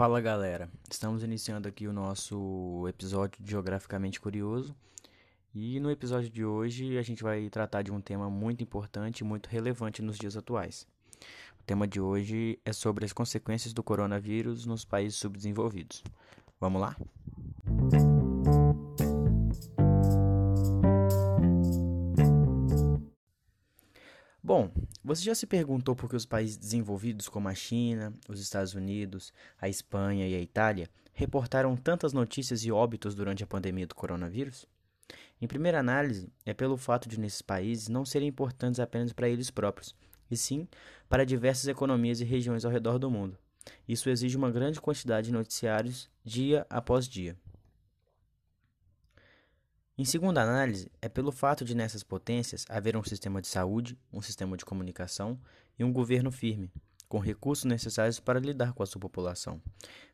Fala galera, estamos iniciando aqui o nosso episódio Geograficamente Curioso e no episódio de hoje a gente vai tratar de um tema muito importante e muito relevante nos dias atuais. O tema de hoje é sobre as consequências do coronavírus nos países subdesenvolvidos. Vamos lá? Bom, você já se perguntou por que os países desenvolvidos como a China, os Estados Unidos, a Espanha e a Itália reportaram tantas notícias e óbitos durante a pandemia do coronavírus? Em primeira análise, é pelo fato de nesses países não serem importantes apenas para eles próprios, e sim para diversas economias e regiões ao redor do mundo. Isso exige uma grande quantidade de noticiários dia após dia. Em segunda análise, é pelo fato de nessas potências haver um sistema de saúde, um sistema de comunicação e um governo firme, com recursos necessários para lidar com a sua população.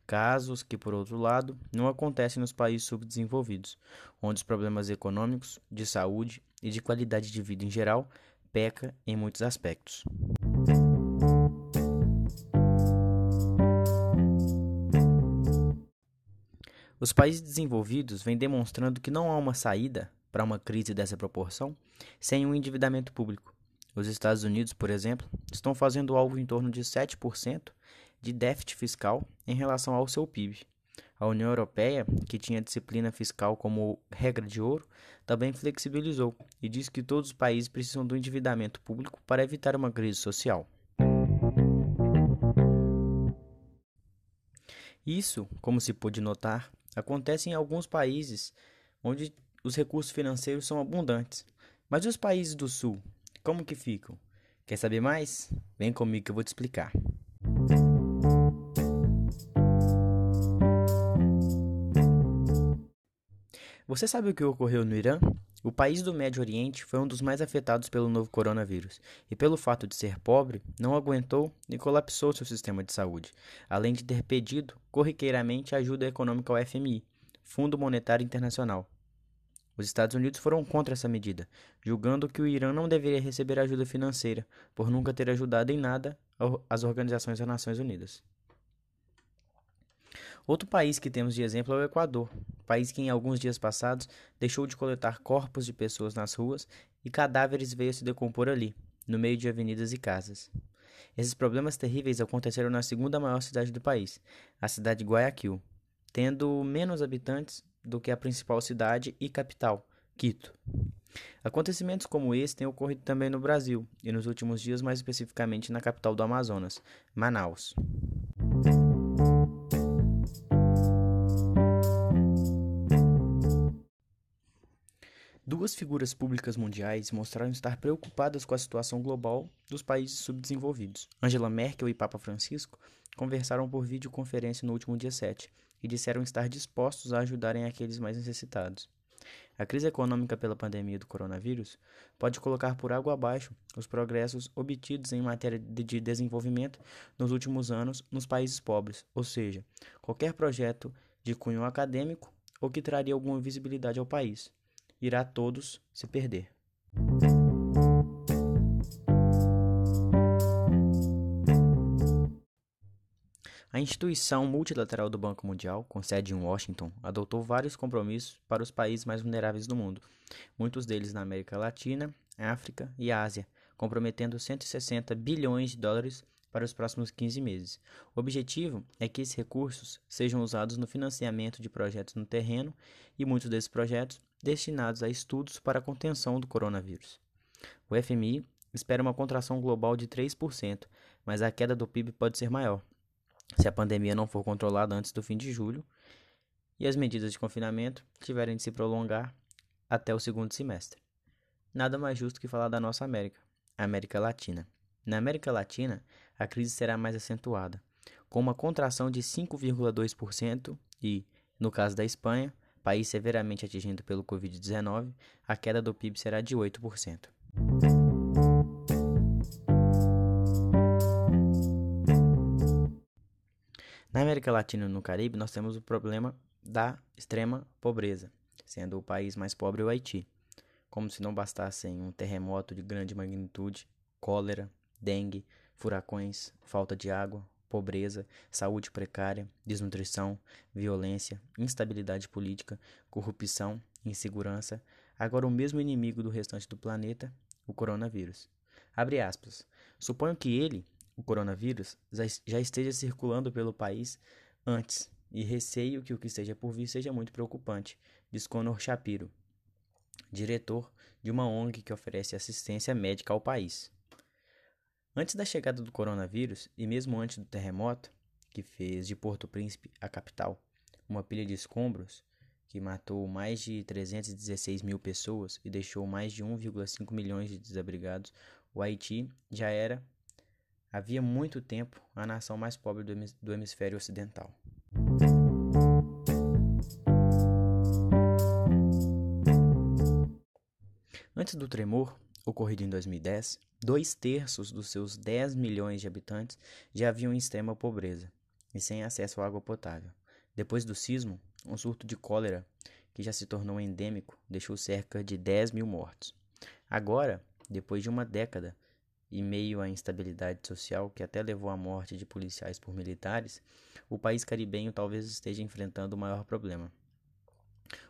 Casos que, por outro lado, não acontecem nos países subdesenvolvidos, onde os problemas econômicos, de saúde e de qualidade de vida em geral peca em muitos aspectos. Os países desenvolvidos vêm demonstrando que não há uma saída para uma crise dessa proporção sem um endividamento público. Os Estados Unidos, por exemplo, estão fazendo algo em torno de 7% de déficit fiscal em relação ao seu PIB. A União Europeia, que tinha disciplina fiscal como regra de ouro, também flexibilizou e diz que todos os países precisam do endividamento público para evitar uma crise social. Isso, como se pôde notar, Acontece em alguns países onde os recursos financeiros são abundantes. Mas e os países do sul? Como que ficam? Quer saber mais? Vem comigo que eu vou te explicar. Você sabe o que ocorreu no Irã? O país do Médio Oriente foi um dos mais afetados pelo novo coronavírus e, pelo fato de ser pobre, não aguentou e colapsou seu sistema de saúde, além de ter pedido corriqueiramente ajuda econômica ao FMI, Fundo Monetário Internacional. Os Estados Unidos foram contra essa medida, julgando que o Irã não deveria receber ajuda financeira por nunca ter ajudado em nada as organizações das Nações Unidas. Outro país que temos de exemplo é o Equador, país que em alguns dias passados deixou de coletar corpos de pessoas nas ruas e cadáveres veio se decompor ali, no meio de avenidas e casas. Esses problemas terríveis aconteceram na segunda maior cidade do país, a cidade de Guayaquil, tendo menos habitantes do que a principal cidade e capital, Quito. Acontecimentos como esse têm ocorrido também no Brasil, e nos últimos dias mais especificamente na capital do Amazonas, Manaus. Duas figuras públicas mundiais mostraram estar preocupadas com a situação global dos países subdesenvolvidos. Angela Merkel e Papa Francisco conversaram por videoconferência no último dia 7 e disseram estar dispostos a ajudarem aqueles mais necessitados. A crise econômica pela pandemia do coronavírus pode colocar por água abaixo os progressos obtidos em matéria de desenvolvimento nos últimos anos nos países pobres, ou seja, qualquer projeto de cunho acadêmico ou que traria alguma visibilidade ao país irá todos se perder. A instituição multilateral do Banco Mundial, com sede em Washington, adotou vários compromissos para os países mais vulneráveis do mundo, muitos deles na América Latina, África e Ásia, comprometendo 160 bilhões de dólares para os próximos 15 meses. O objetivo é que esses recursos sejam usados no financiamento de projetos no terreno e muitos desses projetos destinados a estudos para a contenção do coronavírus. O FMI espera uma contração global de 3%, mas a queda do PIB pode ser maior, se a pandemia não for controlada antes do fim de julho e as medidas de confinamento tiverem de se prolongar até o segundo semestre. Nada mais justo que falar da nossa América, América Latina. Na América Latina, a crise será mais acentuada, com uma contração de 5,2% e, no caso da Espanha, país severamente atingido pelo Covid-19, a queda do PIB será de 8%. Na América Latina e no Caribe, nós temos o problema da extrema pobreza, sendo o país mais pobre o Haiti. Como se não bastassem um terremoto de grande magnitude, cólera, dengue, furacões, falta de água, pobreza, saúde precária, desnutrição, violência, instabilidade política, corrupção, insegurança, agora o mesmo inimigo do restante do planeta, o coronavírus. Abre aspas. Suponho que ele, o coronavírus, já esteja circulando pelo país antes e receio que o que esteja por vir seja muito preocupante, diz Conor Shapiro, diretor de uma ONG que oferece assistência médica ao país. Antes da chegada do coronavírus e mesmo antes do terremoto, que fez de Porto Príncipe a capital uma pilha de escombros que matou mais de 316 mil pessoas e deixou mais de 1,5 milhões de desabrigados, o Haiti já era, havia muito tempo, a nação mais pobre do hemisfério ocidental. Antes do tremor, ocorrido em 2010, dois terços dos seus 10 milhões de habitantes já haviam em extrema pobreza e sem acesso à água potável. Depois do sismo, um surto de cólera, que já se tornou endêmico, deixou cerca de 10 mil mortos. Agora, depois de uma década e meio à instabilidade social que até levou à morte de policiais por militares, o país caribenho talvez esteja enfrentando o maior problema.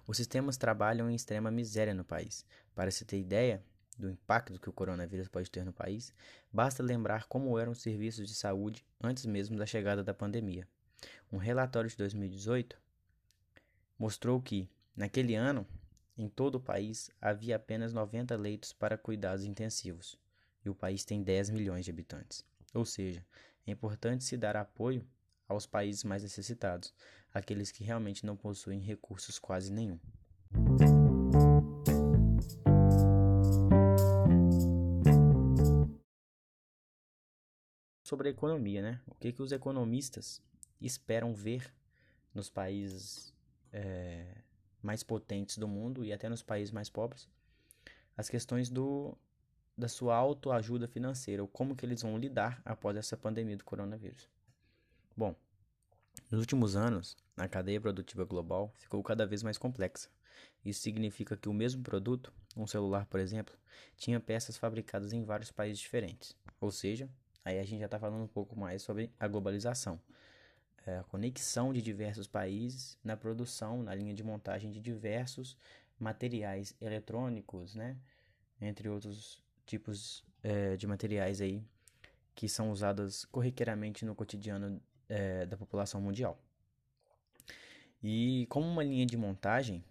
Os sistemas trabalham em extrema miséria no país. Para se ter ideia do impacto que o coronavírus pode ter no país, basta lembrar como eram os serviços de saúde antes mesmo da chegada da pandemia. Um relatório de 2018 mostrou que, naquele ano, em todo o país havia apenas 90 leitos para cuidados intensivos, e o país tem 10 milhões de habitantes. Ou seja, é importante se dar apoio aos países mais necessitados, aqueles que realmente não possuem recursos quase nenhum. Sobre a economia, né? O que, que os economistas esperam ver nos países é, mais potentes do mundo e até nos países mais pobres? As questões do, da sua autoajuda financeira, ou como que eles vão lidar após essa pandemia do coronavírus. Bom, nos últimos anos, a cadeia produtiva global ficou cada vez mais complexa. Isso significa que o mesmo produto, um celular, por exemplo, tinha peças fabricadas em vários países diferentes. Ou seja, aí a gente já está falando um pouco mais sobre a globalização. É a conexão de diversos países na produção, na linha de montagem de diversos materiais eletrônicos, né? Entre outros tipos é, de materiais aí que são usados corriqueiramente no cotidiano é, da população mundial. E como uma linha de montagem,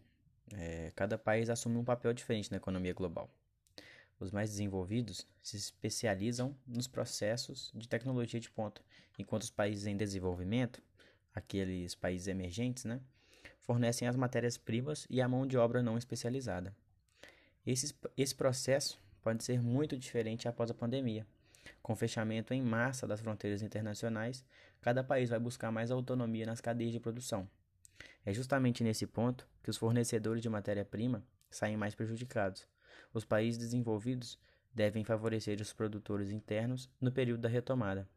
é, cada país assume um papel diferente na economia global. Os mais desenvolvidos se especializam nos processos de tecnologia de ponta, enquanto os países em desenvolvimento, aqueles países emergentes, né, fornecem as matérias-primas e a mão de obra não especializada. Esse, esse processo pode ser muito diferente após a pandemia. Com o fechamento em massa das fronteiras internacionais, cada país vai buscar mais autonomia nas cadeias de produção. É justamente nesse ponto que os fornecedores de matéria-prima saem mais prejudicados. Os países desenvolvidos devem favorecer os produtores internos no período da retomada.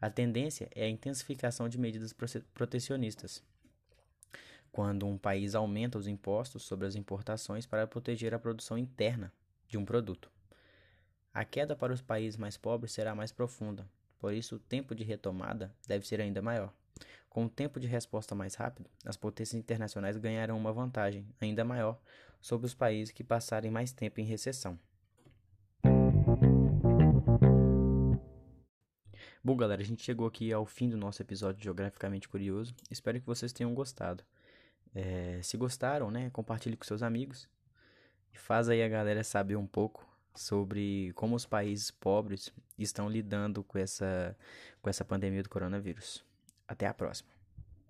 A tendência é a intensificação de medidas protecionistas, quando um país aumenta os impostos sobre as importações para proteger a produção interna de um produto. A queda para os países mais pobres será mais profunda, por isso o tempo de retomada deve ser ainda maior. Com o tempo de resposta mais rápido, as potências internacionais ganharão uma vantagem ainda maior sobre os países que passarem mais tempo em recessão. Bom, galera, a gente chegou aqui ao fim do nosso episódio Geograficamente Curioso. Espero que vocês tenham gostado. É, se gostaram, né, compartilhe com seus amigos e faz aí a galera saber um pouco sobre como os países pobres estão lidando com essa, com essa pandemia do coronavírus. Até a próxima.